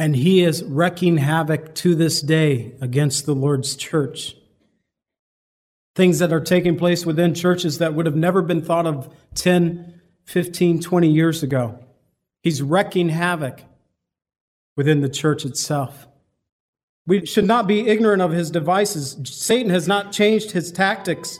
And he is wreaking havoc to this day against the Lord's church. Things that are taking place within churches that would have never been thought of 10, 15, 20 years ago. He's wreaking havoc within the church itself. We should not be ignorant of his devices. Satan has not changed his tactics.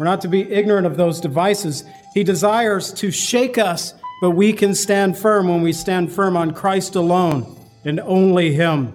We're not to be ignorant of those devices. He desires to shake us, but we can stand firm when we stand firm on Christ alone and only him.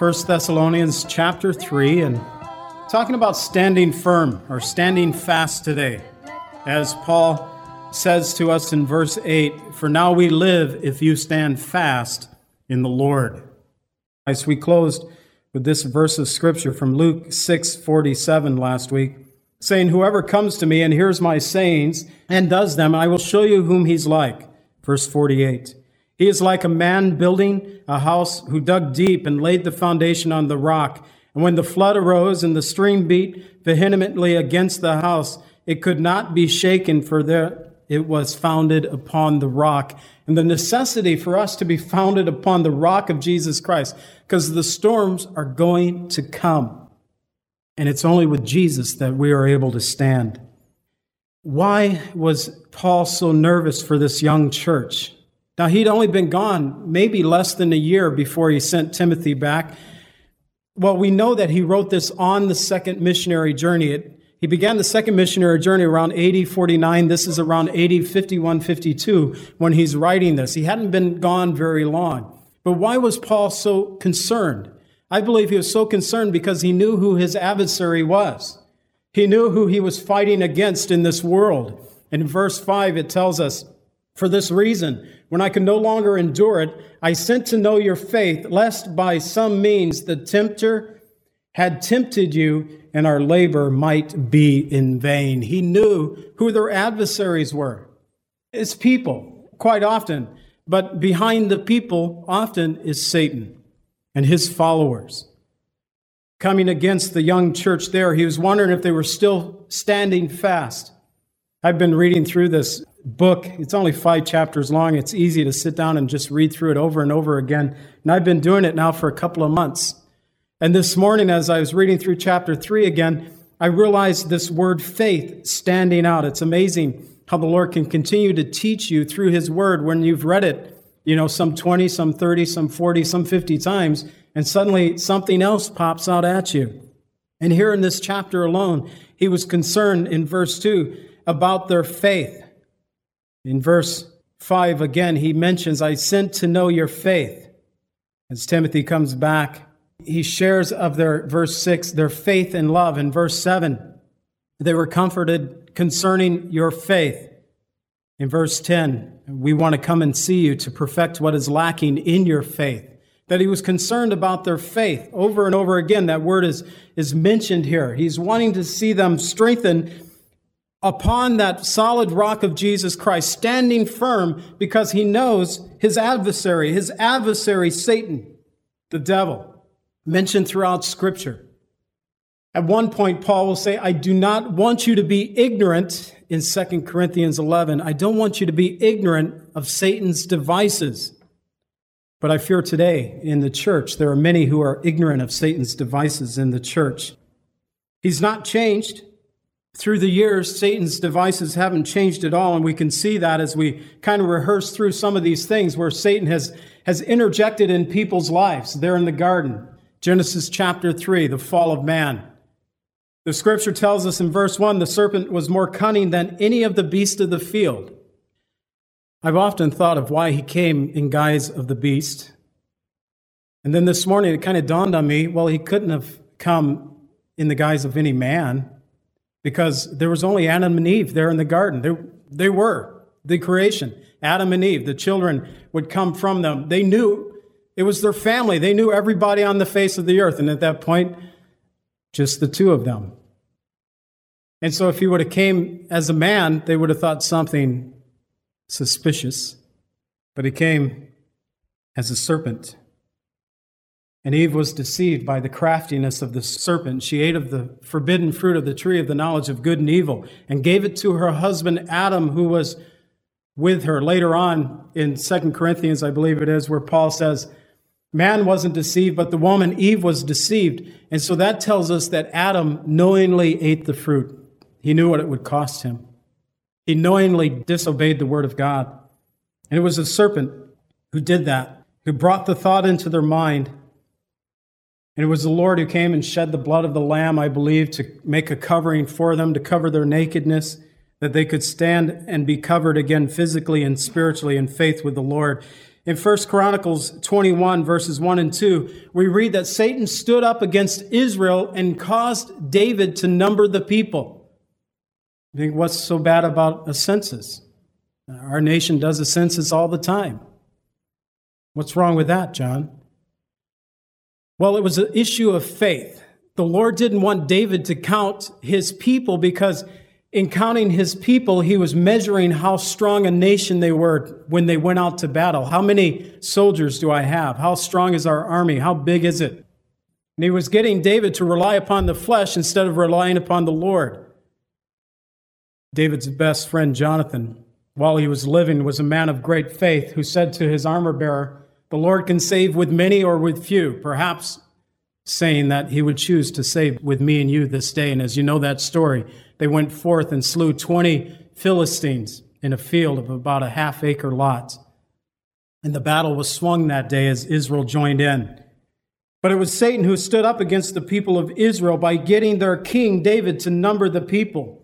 First Thessalonians chapter 3 and talking about standing firm or standing fast today. As Paul says to us in verse 8, For now we live if you stand fast in the Lord. As we closed with this verse of scripture from Luke 6 47 last week, saying, Whoever comes to me and hears my sayings and does them, I will show you whom he's like. Verse 48. He is like a man building a house who dug deep and laid the foundation on the rock. And when the flood arose and the stream beat vehemently against the house, it could not be shaken, for there it was founded upon the rock and the necessity for us to be founded upon the rock of Jesus Christ because the storms are going to come. And it's only with Jesus that we are able to stand. Why was Paul so nervous for this young church? Now, he'd only been gone maybe less than a year before he sent Timothy back. Well, we know that he wrote this on the second missionary journey. It, he began the second missionary journey around AD 49. This is around AD 51, 52 when he's writing this. He hadn't been gone very long. But why was Paul so concerned? I believe he was so concerned because he knew who his adversary was. He knew who he was fighting against in this world. In verse 5, it tells us, For this reason, when I could no longer endure it, I sent to know your faith, lest by some means the tempter had tempted you and our labor might be in vain. He knew who their adversaries were. It's people, quite often. But behind the people often is Satan and his followers. Coming against the young church there, he was wondering if they were still standing fast. I've been reading through this book. It's only five chapters long. It's easy to sit down and just read through it over and over again. And I've been doing it now for a couple of months. And this morning, as I was reading through chapter three again, I realized this word faith standing out. It's amazing how the Lord can continue to teach you through his word when you've read it, you know, some 20, some 30, some 40, some 50 times, and suddenly something else pops out at you. And here in this chapter alone, he was concerned in verse 2 about their faith. In verse 5, again, he mentions, I sent to know your faith. As Timothy comes back he shares of their, verse 6, their faith and love. In verse 7, they were comforted concerning your faith. In verse 10, we want to come and see you to perfect what is lacking in your faith. That he was concerned about their faith. Over and over again, that word is, is mentioned here. He's wanting to see them strengthened upon that solid rock of Jesus Christ, standing firm because he knows his adversary, his adversary, Satan, the devil mentioned throughout Scripture. At one point, Paul will say, I do not want you to be ignorant in 2 Corinthians 11. I don't want you to be ignorant of Satan's devices. But I fear today in the church, there are many who are ignorant of Satan's devices in the church. He's not changed. Through the years, Satan's devices haven't changed at all, and we can see that as we kind of rehearse through some of these things where Satan has, has interjected in people's lives. There in the garden, Genesis chapter 3, the fall of man. The scripture tells us in verse 1 the serpent was more cunning than any of the beasts of the field. I've often thought of why he came in guise of the beast. And then this morning it kind of dawned on me well, he couldn't have come in the guise of any man because there was only Adam and Eve there in the garden. They, they were the creation. Adam and Eve, the children would come from them. They knew it was their family. They knew everybody on the face of the earth. And at that point, just the two of them. And so if he would have came as a man, they would have thought something suspicious. But he came as a serpent. And Eve was deceived by the craftiness of the serpent. She ate of the forbidden fruit of the tree of the knowledge of good and evil and gave it to her husband Adam, who was with her. Later on in Second Corinthians, I believe it is, where Paul says, Man wasn't deceived, but the woman, Eve, was deceived. And so that tells us that Adam knowingly ate the fruit. He knew what it would cost him. He knowingly disobeyed the word of God. And it was the serpent who did that, who brought the thought into their mind. And it was the Lord who came and shed the blood of the Lamb, I believe, to make a covering for them, to cover their nakedness, that they could stand and be covered again physically and spiritually in faith with the Lord. In 1 Chronicles 21, verses 1 and 2, we read that Satan stood up against Israel and caused David to number the people. I think what's so bad about a census? Our nation does a census all the time. What's wrong with that, John? Well, it was an issue of faith. The Lord didn't want David to count his people because in counting his people, he was measuring how strong a nation they were when they went out to battle. How many soldiers do I have? How strong is our army? How big is it? And he was getting David to rely upon the flesh instead of relying upon the Lord. David's best friend, Jonathan, while he was living, was a man of great faith who said to his armor bearer, The Lord can save with many or with few, perhaps saying that he would choose to save with me and you this day. And as you know that story, they went forth and slew 20 Philistines in a field of about a half acre lot. And the battle was swung that day as Israel joined in. But it was Satan who stood up against the people of Israel by getting their king David to number the people.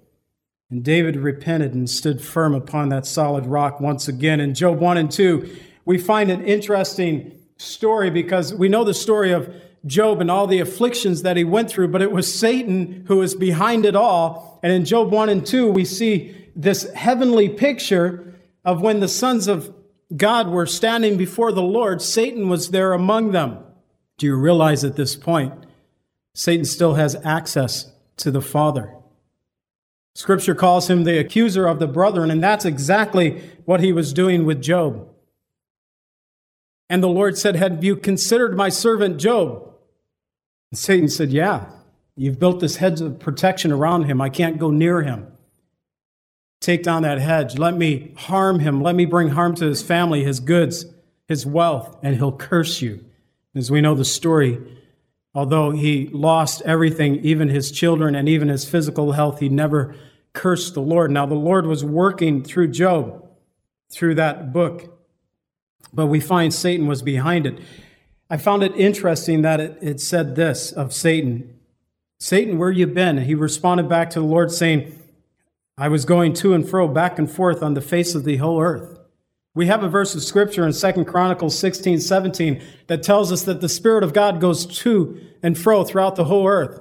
And David repented and stood firm upon that solid rock once again. In Job 1 and 2, we find an interesting story because we know the story of Job and all the afflictions that he went through, but it was Satan who was behind it all. And in Job 1 and 2, we see this heavenly picture of when the sons of God were standing before the Lord, Satan was there among them. Do you realize at this point, Satan still has access to the Father? Scripture calls him the accuser of the brethren, and that's exactly what he was doing with Job. And the Lord said, Have you considered my servant Job? And Satan said, Yeah, you've built this hedge of protection around him. I can't go near him. Take down that hedge. Let me harm him. Let me bring harm to his family, his goods, his wealth, and he'll curse you. As we know the story, although he lost everything, even his children and even his physical health, he never cursed the Lord. Now, the Lord was working through Job, through that book, but we find Satan was behind it. I found it interesting that it, it said this of Satan Satan, where you been? He responded back to the Lord, saying, I was going to and fro, back and forth on the face of the whole earth. We have a verse of scripture in Second Chronicles 16, 17 that tells us that the Spirit of God goes to and fro throughout the whole earth,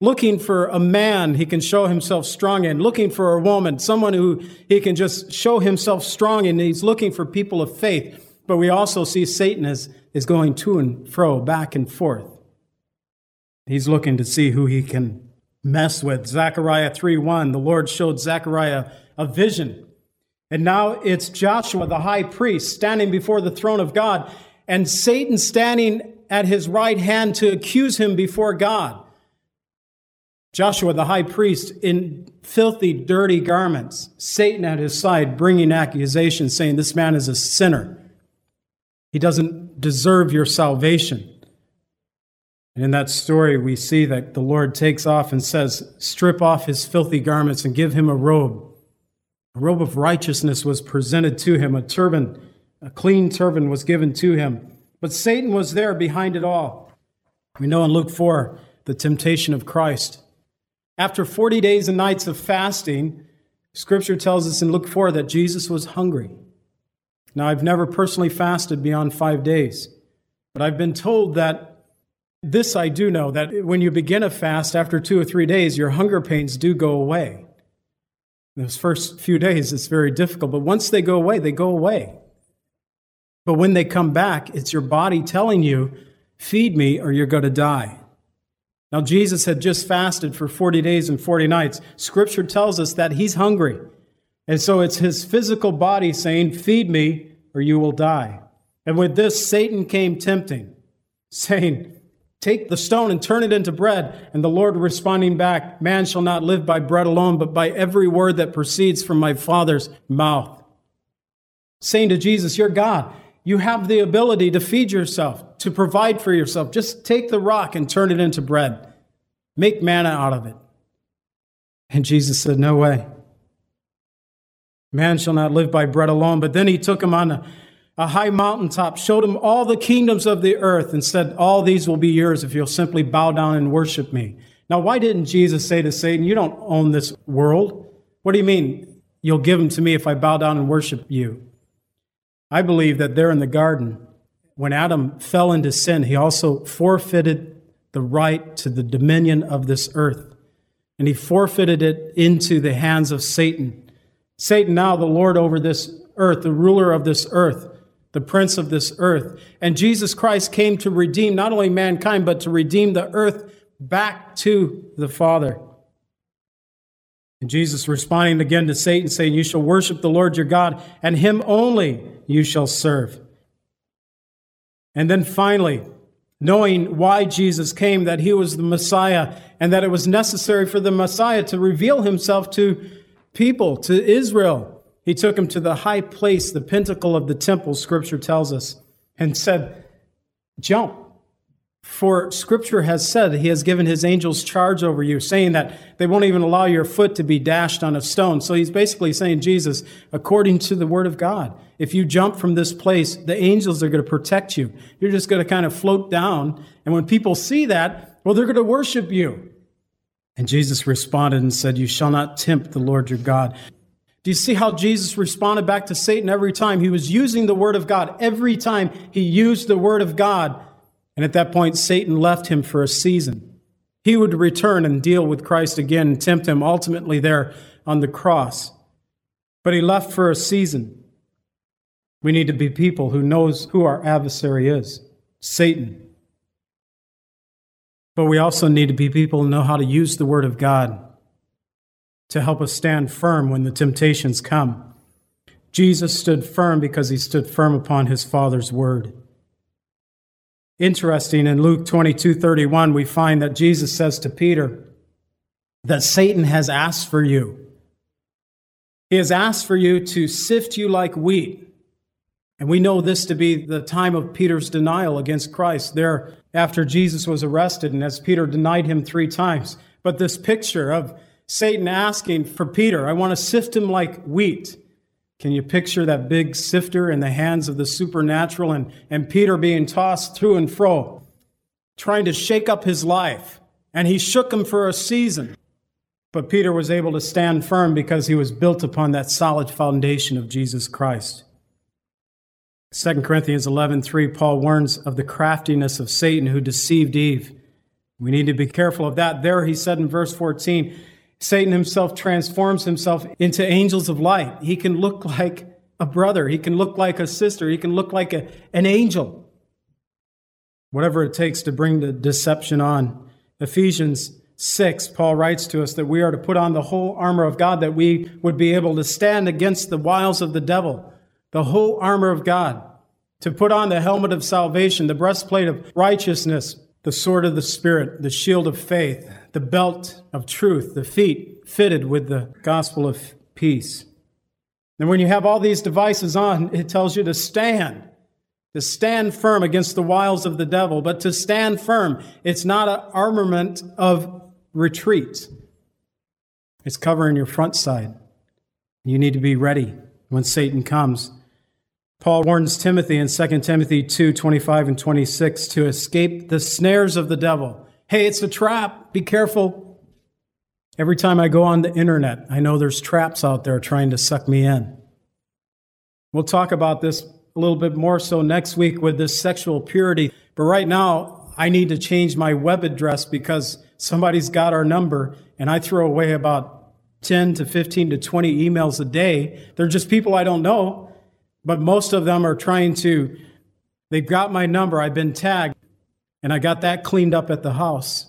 looking for a man he can show himself strong in, looking for a woman, someone who he can just show himself strong in. He's looking for people of faith. But we also see Satan as is going to and fro, back and forth. He's looking to see who he can mess with. Zechariah 3:1, the Lord showed Zechariah a vision. And now it's Joshua the high priest standing before the throne of God and Satan standing at his right hand to accuse him before God. Joshua the high priest in filthy, dirty garments, Satan at his side bringing accusations saying this man is a sinner. He doesn't deserve your salvation. And in that story, we see that the Lord takes off and says, Strip off his filthy garments and give him a robe. A robe of righteousness was presented to him, a turban, a clean turban was given to him. But Satan was there behind it all. We know in Luke 4 the temptation of Christ. After 40 days and nights of fasting, Scripture tells us in Luke 4 that Jesus was hungry. Now, I've never personally fasted beyond five days, but I've been told that this I do know that when you begin a fast after two or three days, your hunger pains do go away. those first few days, it's very difficult, but once they go away, they go away. But when they come back, it's your body telling you, feed me or you're going to die. Now, Jesus had just fasted for 40 days and 40 nights. Scripture tells us that he's hungry. And so it's his physical body saying, Feed me or you will die. And with this, Satan came tempting, saying, Take the stone and turn it into bread. And the Lord responding back, Man shall not live by bread alone, but by every word that proceeds from my Father's mouth. Saying to Jesus, You're God. You have the ability to feed yourself, to provide for yourself. Just take the rock and turn it into bread. Make manna out of it. And Jesus said, No way. Man shall not live by bread alone. But then he took him on a a high mountaintop, showed him all the kingdoms of the earth, and said, All these will be yours if you'll simply bow down and worship me. Now, why didn't Jesus say to Satan, You don't own this world? What do you mean? You'll give them to me if I bow down and worship you. I believe that there in the garden, when Adam fell into sin, he also forfeited the right to the dominion of this earth. And he forfeited it into the hands of Satan. Satan, now the Lord over this earth, the ruler of this earth, the prince of this earth. And Jesus Christ came to redeem not only mankind, but to redeem the earth back to the Father. And Jesus responding again to Satan, saying, You shall worship the Lord your God, and him only you shall serve. And then finally, knowing why Jesus came, that he was the Messiah, and that it was necessary for the Messiah to reveal himself to people, to Israel. He took him to the high place, the pinnacle of the temple, scripture tells us, and said, Jump. For scripture has said he has given his angels charge over you, saying that they won't even allow your foot to be dashed on a stone. So he's basically saying, Jesus, according to the word of God, if you jump from this place, the angels are going to protect you. You're just going to kind of float down. And when people see that, well, they're going to worship you. And Jesus responded and said, You shall not tempt the Lord your God. Do you see how Jesus responded back to Satan every time? He was using the Word of God. Every time he used the Word of God. And at that point, Satan left him for a season. He would return and deal with Christ again and tempt him ultimately there on the cross. But he left for a season. We need to be people who knows who our adversary is, Satan. But we also need to be people who know how to use the Word of God to help us stand firm when the temptations come. Jesus stood firm because he stood firm upon his Father's word. Interesting, in Luke 22 31, we find that Jesus says to Peter that Satan has asked for you. He has asked for you to sift you like wheat. And we know this to be the time of Peter's denial against Christ, there after Jesus was arrested, and as Peter denied him three times. But this picture of Satan asking for Peter, I want to sift him like wheat. Can you picture that big sifter in the hands of the supernatural and, and Peter being tossed through and fro, trying to shake up his life? And he shook him for a season. But Peter was able to stand firm because he was built upon that solid foundation of Jesus Christ. 2 Corinthians 11:3 Paul warns of the craftiness of Satan who deceived Eve. We need to be careful of that. There he said in verse 14, Satan himself transforms himself into angels of light. He can look like a brother, he can look like a sister, he can look like a, an angel. Whatever it takes to bring the deception on. Ephesians 6, Paul writes to us that we are to put on the whole armor of God that we would be able to stand against the wiles of the devil. The whole armor of God. To put on the helmet of salvation, the breastplate of righteousness, the sword of the Spirit, the shield of faith, the belt of truth, the feet fitted with the gospel of peace. And when you have all these devices on, it tells you to stand. to stand firm against the wiles of the devil, but to stand firm. It's not an armament of retreat. It's covering your front side. You need to be ready when Satan comes. Paul warns Timothy in 2 Timothy 2 25 and 26 to escape the snares of the devil. Hey, it's a trap. Be careful. Every time I go on the internet, I know there's traps out there trying to suck me in. We'll talk about this a little bit more so next week with this sexual purity. But right now, I need to change my web address because somebody's got our number and I throw away about 10 to 15 to 20 emails a day. They're just people I don't know but most of them are trying to, they've got my number, I've been tagged, and I got that cleaned up at the house.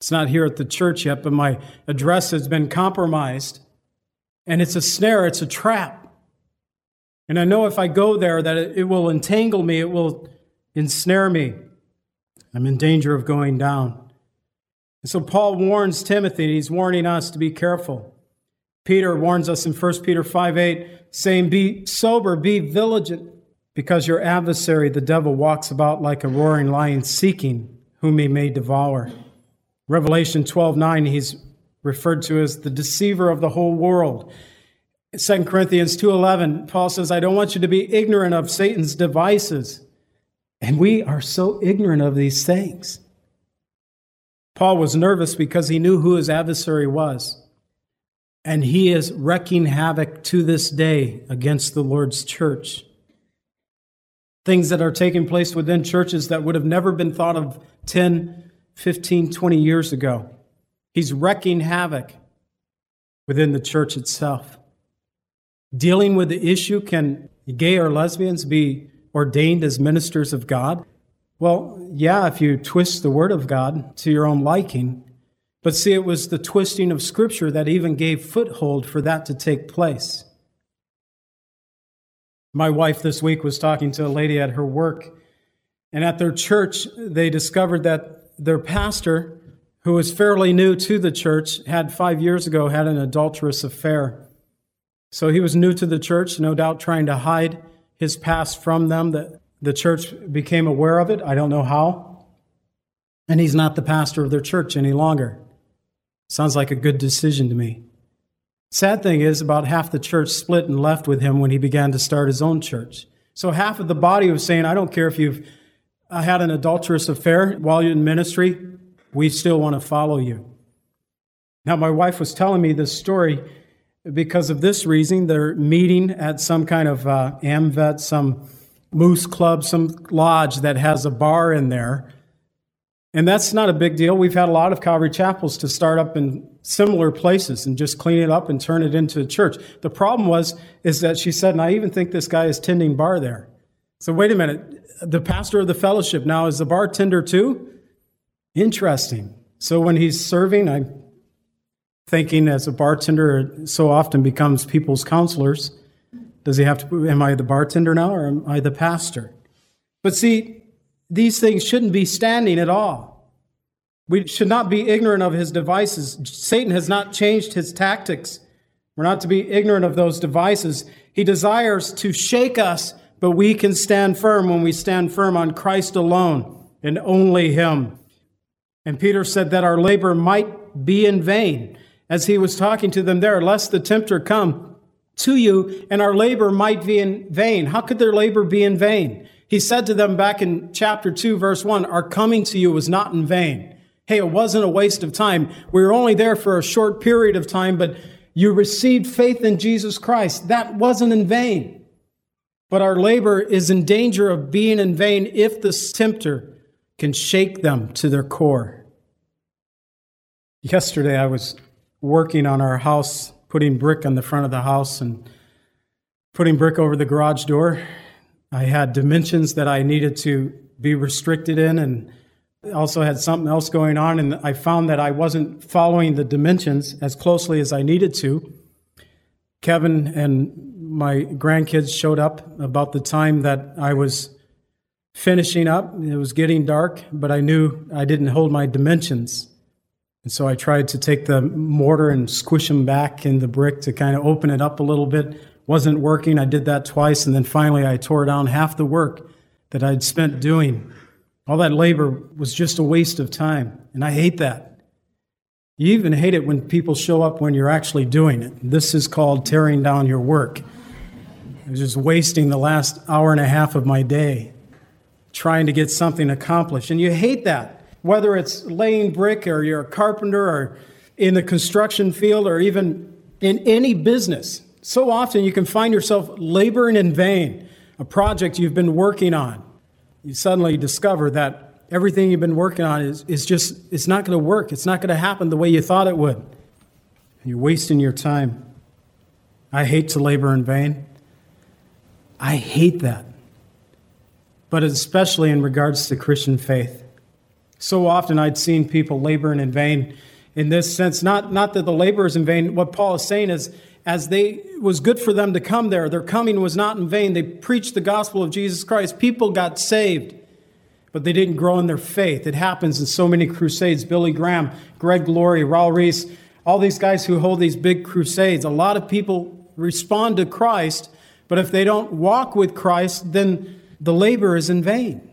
It's not here at the church yet, but my address has been compromised. And it's a snare, it's a trap. And I know if I go there that it, will entangle me, it will ensnare me. I'm in danger of going down. And so Paul warns Timothy, he's warning us to be careful. Peter warns us in 1 Peter 5 8, saying, Be sober, be vigilant, because your adversary, the devil, walks about like a roaring lion, seeking whom he may devour. Revelation 12 9, he's referred to as the deceiver of the whole world. 2 Corinthians 2:11 Paul says I don't want you to be ignorant of Satan's devices. And we are so ignorant of these things. Paul was nervous because he knew who his adversary was. And he is wreaking havoc to this day against the Lord's church. Things that are taking place within churches that would have never been thought of 10, 15, 20 years ago. He's wreaking havoc within the church itself. Dealing with the issue can gay or lesbians be ordained as ministers of God? Well, yeah, if you twist the word of God to your own liking, but see, it was the twisting of Scripture that even gave foothold for that to take place. My wife this week was talking to a lady at her work, and at their church, they discovered that their pastor, who was fairly new to the church, had five years ago had an adulterous affair. So he was new to the church, no doubt trying to hide his past from them. That the church became aware of it. I don't know how. And he's not the pastor of their church any longer. Sounds like a good decision to me. Sad thing is, about half the church split and left with him when he began to start his own church. So half of the body was saying, I don't care if you've uh, had an adulterous affair while you're in ministry, we still want to follow you. Now, my wife was telling me this story because of this reason. They're meeting at some kind of uh, AMVET, some moose club, some lodge that has a bar in there. And that's not a big deal. We've had a lot of Calvary chapels to start up in similar places and just clean it up and turn it into a church. The problem was, is that she said, and I even think this guy is tending bar there. So wait a minute. The pastor of the fellowship now is the bartender too? Interesting. So when he's serving, I'm thinking as a bartender so often becomes people's counselors. Does he have to, am I the bartender now or am I the pastor? But see, these things shouldn't be standing at all. We should not be ignorant of his devices. Satan has not changed his tactics. We're not to be ignorant of those devices. He desires to shake us, but we can stand firm when we stand firm on Christ alone and only him. And Peter said that our labor might be in vain as he was talking to them there, lest the tempter come to you and our labor might be in vain. How could their labor be in vain? He said to them back in chapter 2, verse 1, Our coming to you was not in vain. Hey, it wasn't a waste of time. We were only there for a short period of time, but you received faith in Jesus Christ. That wasn't in vain. But our labor is in danger of being in vain if the tempter can shake them to their core. Yesterday, I was working on our house, putting brick on the front of the house and putting brick over the garage door. I had dimensions that I needed to be restricted in, and also had something else going on. And I found that I wasn't following the dimensions as closely as I needed to. Kevin and my grandkids showed up about the time that I was finishing up. It was getting dark, but I knew I didn't hold my dimensions. And so I tried to take the mortar and squish them back in the brick to kind of open it up a little bit wasn't working. I did that twice, and then finally I tore down half the work that I'd spent doing. All that labor was just a waste of time, and I hate that. You even hate it when people show up when you're actually doing it. This is called tearing down your work. I was just wasting the last hour and a half of my day trying to get something accomplished. And you hate that, whether it's laying brick or you're a carpenter or in the construction field or even in any business. So often you can find yourself laboring in vain, a project you've been working on. You suddenly discover that everything you've been working on is, is just, it's not going to work. It's not going to happen the way you thought it would. You're wasting your time. I hate to labor in vain. I hate that. But especially in regards to Christian faith. So often I'd seen people laboring in vain in this sense. Not, not that the labor is in vain. What Paul is saying is, as they was good for them to come there, their coming was not in vain. They preached the gospel of Jesus Christ. People got saved, but they didn't grow in their faith. It happens in so many crusades. Billy Graham, Greg Laurie, Raul Ries, all these guys who hold these big crusades. A lot of people respond to Christ, but if they don't walk with Christ, then the labor is in vain.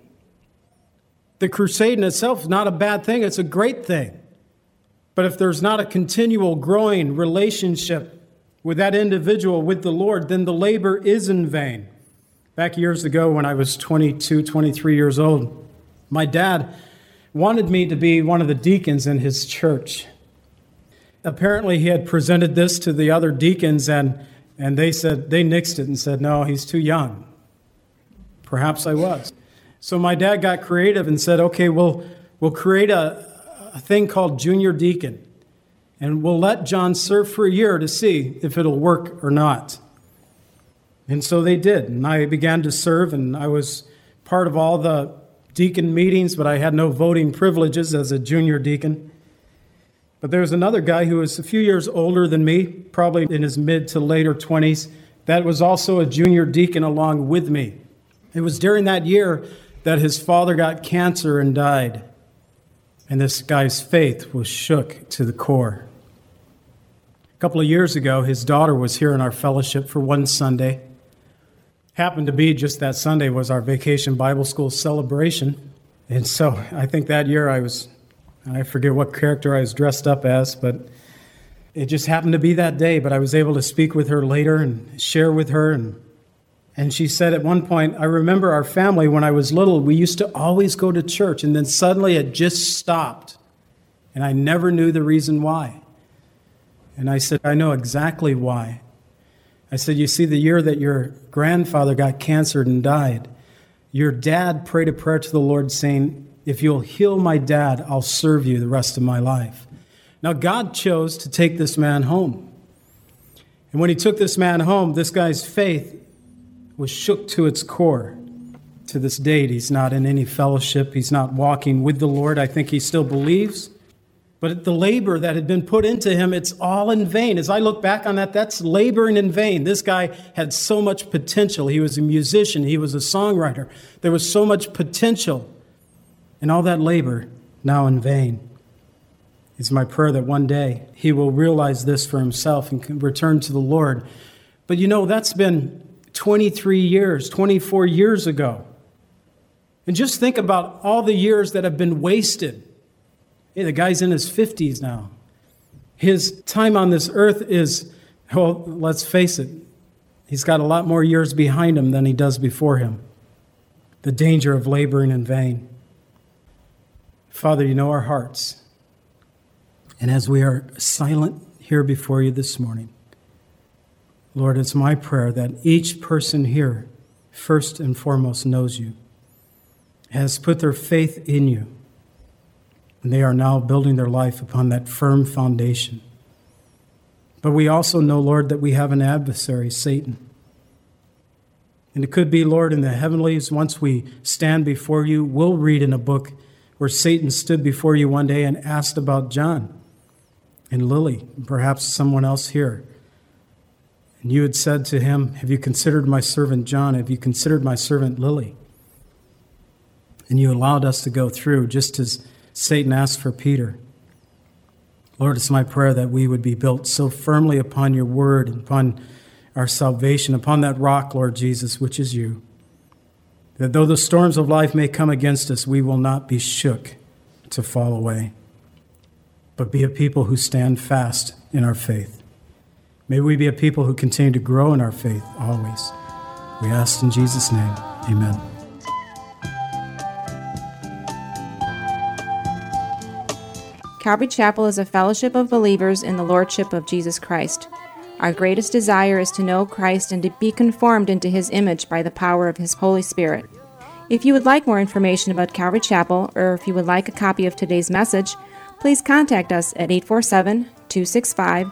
The crusade in itself is not a bad thing, it's a great thing. But if there's not a continual growing relationship with that individual, with the Lord, then the labor is in vain. Back years ago, when I was 22, 23 years old, my dad wanted me to be one of the deacons in his church. Apparently, he had presented this to the other deacons, and, and they said, they nixed it and said, no, he's too young. Perhaps I was. So my dad got creative and said, okay, we'll, we'll create a, a thing called junior deacon. And we'll let John serve for a year to see if it'll work or not. And so they did. And I began to serve, and I was part of all the deacon meetings, but I had no voting privileges as a junior deacon. But there was another guy who was a few years older than me, probably in his mid to later 20s, that was also a junior deacon along with me. It was during that year that his father got cancer and died. And this guy's faith was shook to the core. A couple of years ago, his daughter was here in our fellowship for one Sunday. Happened to be just that Sunday was our vacation Bible school celebration. And so I think that year I was, I forget what character I was dressed up as, but it just happened to be that day. But I was able to speak with her later and share with her and and she said at one point, I remember our family when I was little, we used to always go to church, and then suddenly it just stopped. And I never knew the reason why. And I said, I know exactly why. I said, You see, the year that your grandfather got cancer and died, your dad prayed a prayer to the Lord saying, If you'll heal my dad, I'll serve you the rest of my life. Now, God chose to take this man home. And when he took this man home, this guy's faith was shook to its core. To this date, he's not in any fellowship. He's not walking with the Lord. I think he still believes. But the labor that had been put into him, it's all in vain. As I look back on that, that's laboring in vain. This guy had so much potential. He was a musician, he was a songwriter. There was so much potential. And all that labor now in vain. It's my prayer that one day he will realize this for himself and can return to the Lord. But you know, that's been 23 years, 24 years ago. And just think about all the years that have been wasted. Hey, the guy's in his 50s now. His time on this earth is, well, let's face it, he's got a lot more years behind him than he does before him. The danger of laboring in vain. Father, you know our hearts. And as we are silent here before you this morning, Lord, it's my prayer that each person here, first and foremost, knows you, has put their faith in you, and they are now building their life upon that firm foundation. But we also know, Lord, that we have an adversary, Satan. And it could be, Lord, in the heavenlies, once we stand before you, we'll read in a book where Satan stood before you one day and asked about John and Lily, and perhaps someone else here. And you had said to him, Have you considered my servant John? Have you considered my servant Lily? And you allowed us to go through, just as Satan asked for Peter. Lord, it's my prayer that we would be built so firmly upon your word, and upon our salvation, upon that rock, Lord Jesus, which is you, that though the storms of life may come against us, we will not be shook to fall away, but be a people who stand fast in our faith. May we be a people who continue to grow in our faith always. We ask in Jesus' name, amen. Calvary Chapel is a fellowship of believers in the Lordship of Jesus Christ. Our greatest desire is to know Christ and to be conformed into his image by the power of his Holy Spirit. If you would like more information about Calvary Chapel, or if you would like a copy of today's message, please contact us at 847 265